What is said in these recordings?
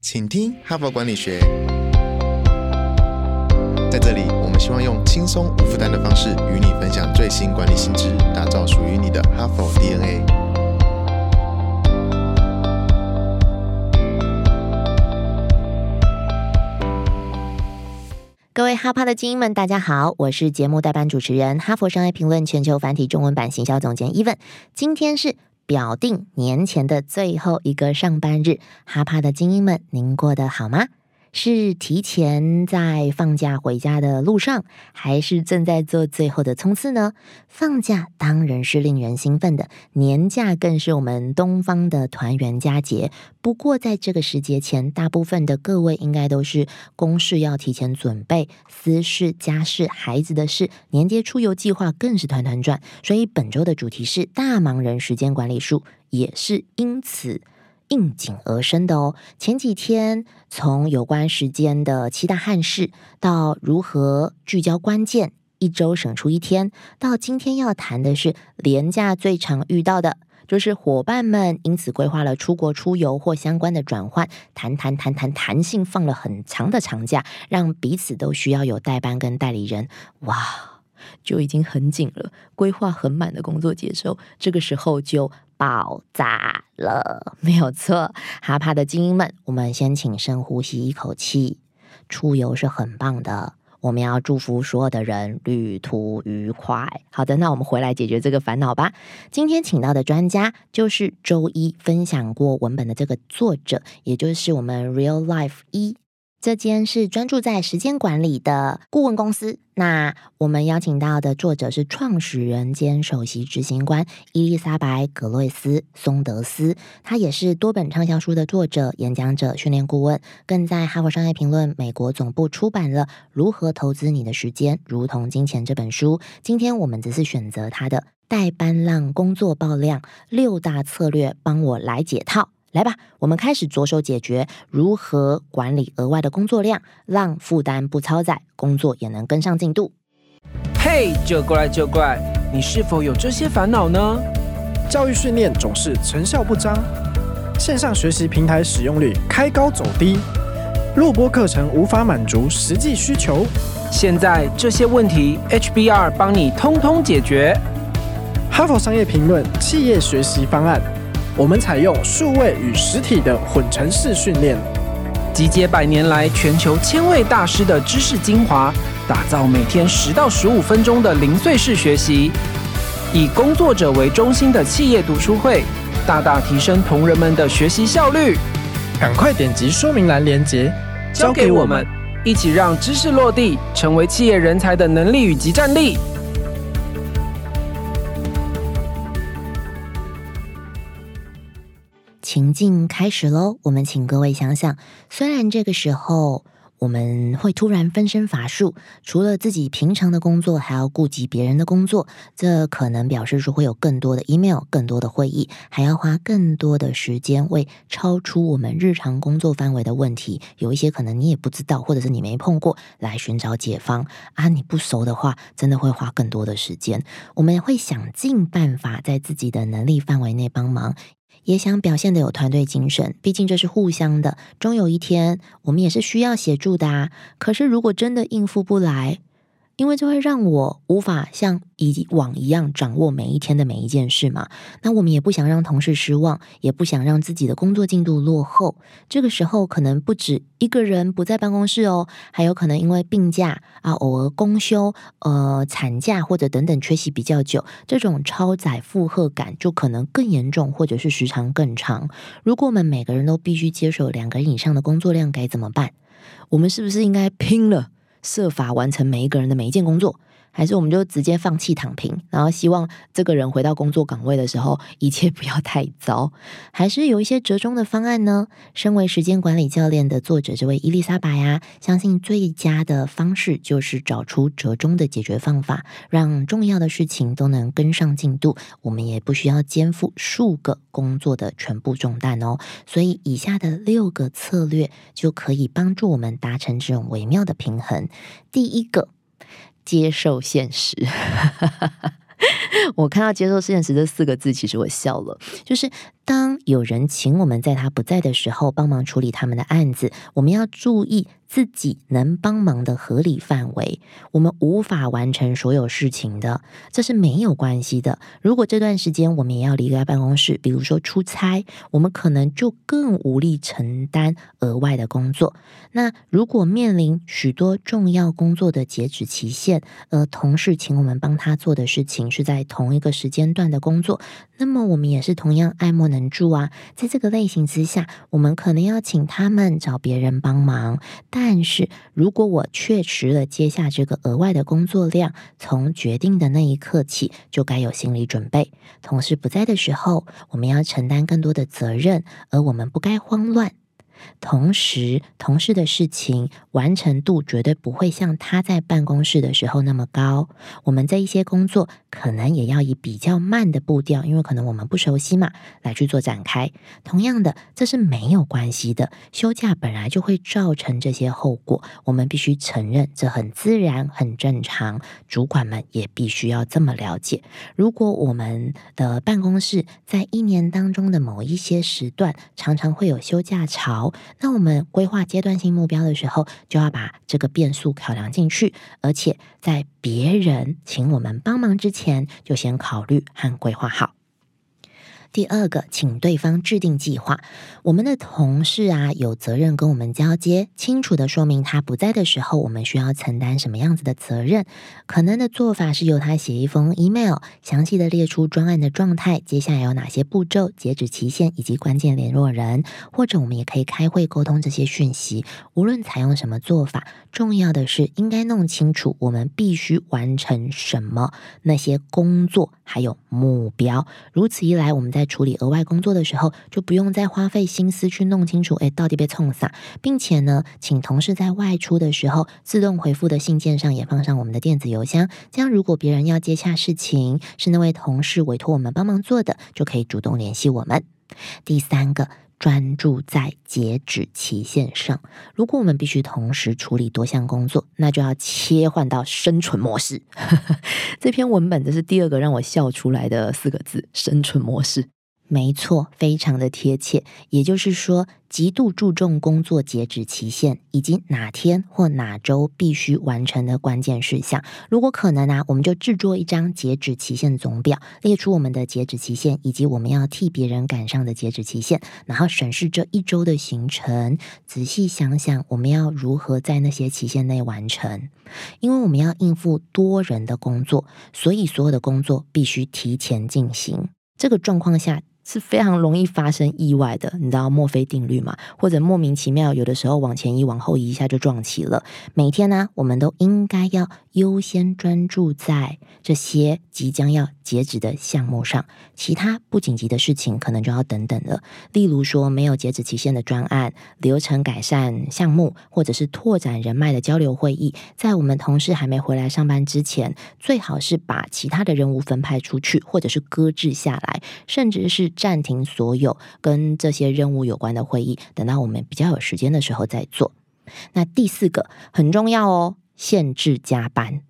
请听哈佛管理学。在这里，我们希望用轻松无负担的方式与你分享最新管理新知，打造属于你的哈佛 DNA。各位哈帕的精英们，大家好，我是节目代班主持人、哈佛商业评论全球繁体中文版行销总监伊文。今天是表定年前的最后一个上班日，哈帕的精英们，您过得好吗？是提前在放假回家的路上，还是正在做最后的冲刺呢？放假当然是令人兴奋的，年假更是我们东方的团圆佳节。不过在这个时节前，大部分的各位应该都是公事要提前准备，私事、家事、孩子的事，年节出游计划更是团团转。所以本周的主题是大忙人时间管理术，也是因此。应景而生的哦。前几天从有关时间的七大憾事，到如何聚焦关键，一周省出一天，到今天要谈的是廉价最常遇到的，就是伙伴们因此规划了出国出游或相关的转换，谈谈谈谈弹性放了很长的长假，让彼此都需要有代班跟代理人。哇！就已经很紧了，规划很满的工作节奏，这个时候就爆炸了，没有错。哈帕的精英们，我们先请深呼吸一口气。出游是很棒的，我们要祝福所有的人旅途愉快。好的，那我们回来解决这个烦恼吧。今天请到的专家就是周一分享过文本的这个作者，也就是我们 Real Life 一。这间是专注在时间管理的顾问公司。那我们邀请到的作者是创始人兼首席执行官伊丽莎白·格洛斯·松德斯，他也是多本畅销书的作者、演讲者、训练顾问，更在《哈佛商业评论》美国总部出版了《如何投资你的时间如同金钱》这本书。今天我们只是选择他的代班浪工作爆量六大策略，帮我来解套。来吧，我们开始着手解决如何管理额外的工作量，让负担不超载，工作也能跟上进度。嘿，就过来就过来，你是否有这些烦恼呢？教育训练总是成效不彰，线上学习平台使用率开高走低，录播课程无法满足实际需求。现在这些问题，HBR 帮你通通解决。哈佛商业评论企业学习方案。我们采用数位与实体的混成式训练，集结百年来全球千位大师的知识精华，打造每天十到十五分钟的零碎式学习，以工作者为中心的企业读书会，大大提升同仁们的学习效率。赶快点击说明栏链接，交给我们，一起让知识落地，成为企业人才的能力与即战力。情境开始喽，我们请各位想想，虽然这个时候我们会突然分身乏术，除了自己平常的工作，还要顾及别人的工作，这可能表示说会有更多的 email、更多的会议，还要花更多的时间为超出我们日常工作范围的问题，有一些可能你也不知道，或者是你没碰过，来寻找解方啊。你不熟的话，真的会花更多的时间。我们会想尽办法，在自己的能力范围内帮忙。也想表现的有团队精神，毕竟这是互相的。终有一天，我们也是需要协助的啊。可是如果真的应付不来，因为这会让我无法像以往一样掌握每一天的每一件事嘛。那我们也不想让同事失望，也不想让自己的工作进度落后。这个时候可能不止一个人不在办公室哦，还有可能因为病假啊、偶尔公休、呃产假或者等等缺席比较久，这种超载负荷感就可能更严重，或者是时长更长。如果我们每个人都必须接受两个人以上的工作量，该怎么办？我们是不是应该拼了？设法完成每一个人的每一件工作。还是我们就直接放弃躺平，然后希望这个人回到工作岗位的时候，一切不要太糟。还是有一些折中的方案呢？身为时间管理教练的作者这位伊丽莎白呀，相信最佳的方式就是找出折中的解决方法，让重要的事情都能跟上进度。我们也不需要肩负数个工作的全部重担哦。所以以下的六个策略就可以帮助我们达成这种微妙的平衡。第一个。接受现实，我看到“接受现实”这四个字，其实我笑了。就是当有人请我们在他不在的时候帮忙处理他们的案子，我们要注意自己能帮忙的合理范围。我们无法完成所有事情的，这是没有关系的。如果这段时间我们也要离开办公室，比如说出差，我们可能就更无力承担额外的工作。那如果面临许多重要工作的截止期限，而同事请我们帮他做的事情是在同一个时间段的工作，那么我们也是同样爱莫能。能助啊，在这个类型之下，我们可能要请他们找别人帮忙。但是如果我确实了接下这个额外的工作量，从决定的那一刻起，就该有心理准备。同事不在的时候，我们要承担更多的责任，而我们不该慌乱。同时，同事的事情完成度绝对不会像他在办公室的时候那么高。我们在一些工作可能也要以比较慢的步调，因为可能我们不熟悉嘛，来去做展开。同样的，这是没有关系的。休假本来就会造成这些后果，我们必须承认这很自然、很正常。主管们也必须要这么了解。如果我们的办公室在一年当中的某一些时段常常会有休假潮，那我们规划阶段性目标的时候，就要把这个变数考量进去，而且在别人请我们帮忙之前，就先考虑和规划好。第二个，请对方制定计划。我们的同事啊，有责任跟我们交接，清楚的说明他不在的时候，我们需要承担什么样子的责任。可能的做法是由他写一封 email，详细的列出专案的状态，接下来有哪些步骤、截止期限以及关键联络人。或者我们也可以开会沟通这些讯息。无论采用什么做法，重要的是应该弄清楚我们必须完成什么那些工作，还有目标。如此一来，我们在在处理额外工作的时候，就不用再花费心思去弄清楚，哎，到底被冲啥，并且呢，请同事在外出的时候，自动回复的信件上也放上我们的电子邮箱。这样，如果别人要接洽事情，是那位同事委托我们帮忙做的，就可以主动联系我们。第三个。专注在截止期限上。如果我们必须同时处理多项工作，那就要切换到生存模式。这篇文本这是第二个让我笑出来的四个字：生存模式。没错，非常的贴切。也就是说，极度注重工作截止期限以及哪天或哪周必须完成的关键事项。如果可能啊，我们就制作一张截止期限总表，列出我们的截止期限以及我们要替别人赶上的截止期限，然后审视这一周的行程，仔细想想我们要如何在那些期限内完成。因为我们要应付多人的工作，所以所有的工作必须提前进行。这个状况下。是非常容易发生意外的，你知道墨菲定律吗？或者莫名其妙，有的时候往前移、往后移一下就撞齐了。每天呢，我们都应该要优先专注在这些即将要截止的项目上，其他不紧急的事情可能就要等等了。例如说，没有截止期限的专案、流程改善项目，或者是拓展人脉的交流会议，在我们同事还没回来上班之前，最好是把其他的任务分派出去，或者是搁置下来，甚至是。暂停所有跟这些任务有关的会议，等到我们比较有时间的时候再做。那第四个很重要哦，限制加班。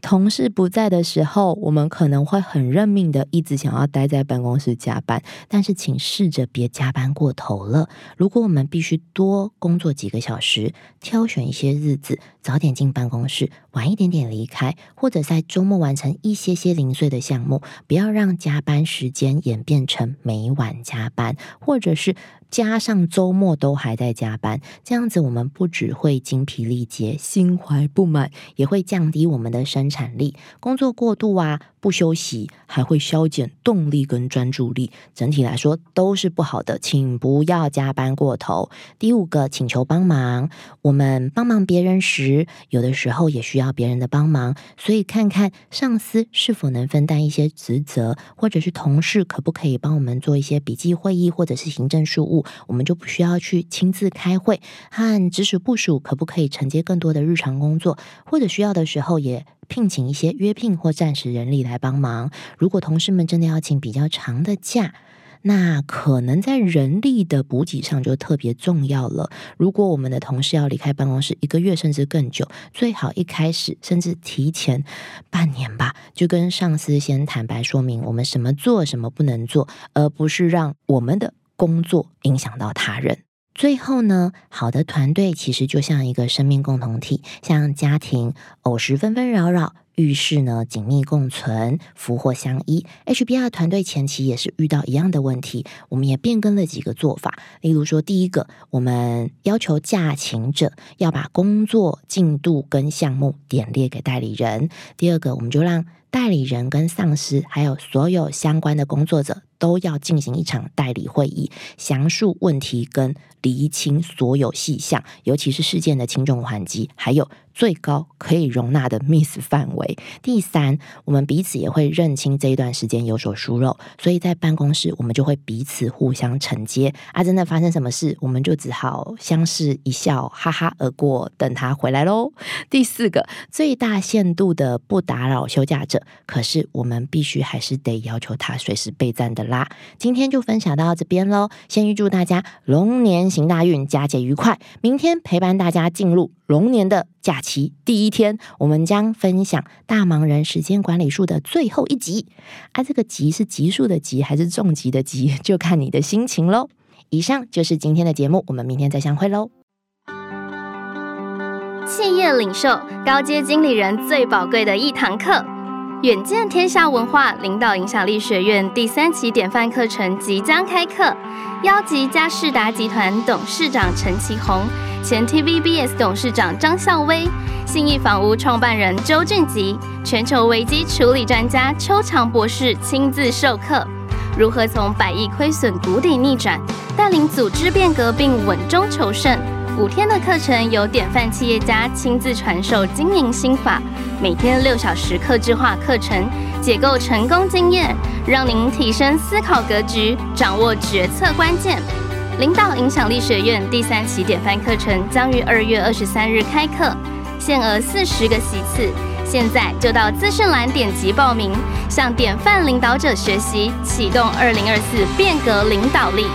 同事不在的时候，我们可能会很认命的一直想要待在办公室加班，但是请试着别加班过头了。如果我们必须多工作几个小时，挑选一些日子早点进办公室，晚一点点离开，或者在周末完成一些些零碎的项目，不要让加班时间演变成每晚加班，或者是。加上周末都还在加班，这样子我们不只会精疲力竭、心怀不满，也会降低我们的生产力。工作过度啊，不休息还会削减动力跟专注力，整体来说都是不好的。请不要加班过头。第五个，请求帮忙。我们帮忙别人时，有的时候也需要别人的帮忙，所以看看上司是否能分担一些职责，或者是同事可不可以帮我们做一些笔记会议，或者是行政事务。我们就不需要去亲自开会，和直属部署可不可以承接更多的日常工作，或者需要的时候也聘请一些约聘或暂时人力来帮忙。如果同事们真的要请比较长的假，那可能在人力的补给上就特别重要了。如果我们的同事要离开办公室一个月甚至更久，最好一开始甚至提前半年吧，就跟上司先坦白说明我们什么做什么不能做，而不是让我们的工作影响到他人。最后呢，好的团队其实就像一个生命共同体，像家庭，偶时纷纷扰扰。遇事呢紧密共存，福祸相依。HBR 团队前期也是遇到一样的问题，我们也变更了几个做法。例如说，第一个，我们要求驾勤者要把工作进度跟项目点列给代理人；第二个，我们就让代理人跟上司还有所有相关的工作者都要进行一场代理会议，详述问题跟厘清所有细项，尤其是事件的轻重缓急，还有。最高可以容纳的 miss 范围。第三，我们彼此也会认清这一段时间有所疏漏，所以在办公室我们就会彼此互相承接。啊，真的发生什么事，我们就只好相视一笑，哈哈而过，等他回来喽。第四个，最大限度的不打扰休假者，可是我们必须还是得要求他随时备战的啦。今天就分享到这边喽，先预祝大家龙年行大运，佳节愉快。明天陪伴大家进入。龙年的假期第一天，我们将分享《大忙人时间管理术》的最后一集。啊，这个“集”是集数的“集”还是重疾的“集”，就看你的心情喽。以上就是今天的节目，我们明天再相会喽。企业领袖、高阶经理人最宝贵的一堂课，《远见天下文化领导影响力学院》第三期典范课程即将开课，邀集嘉士达集团董事长陈其宏。前 TVBS 董事长张孝威、信义房屋创办人周俊吉、全球危机处理专家邱强博士亲自授课，如何从百亿亏损谷底逆转，带领组织变革并稳中求胜。五天的课程由典范企业家亲自传授经营心法，每天六小时客制化课程，解构成功经验，让您提升思考格局，掌握决策关键。领导影响力学院第三期典范课程将于二月二十三日开课，限额四十个席次，现在就到资讯栏点击报名，向典范领导者学习，启动二零二四变革领导力。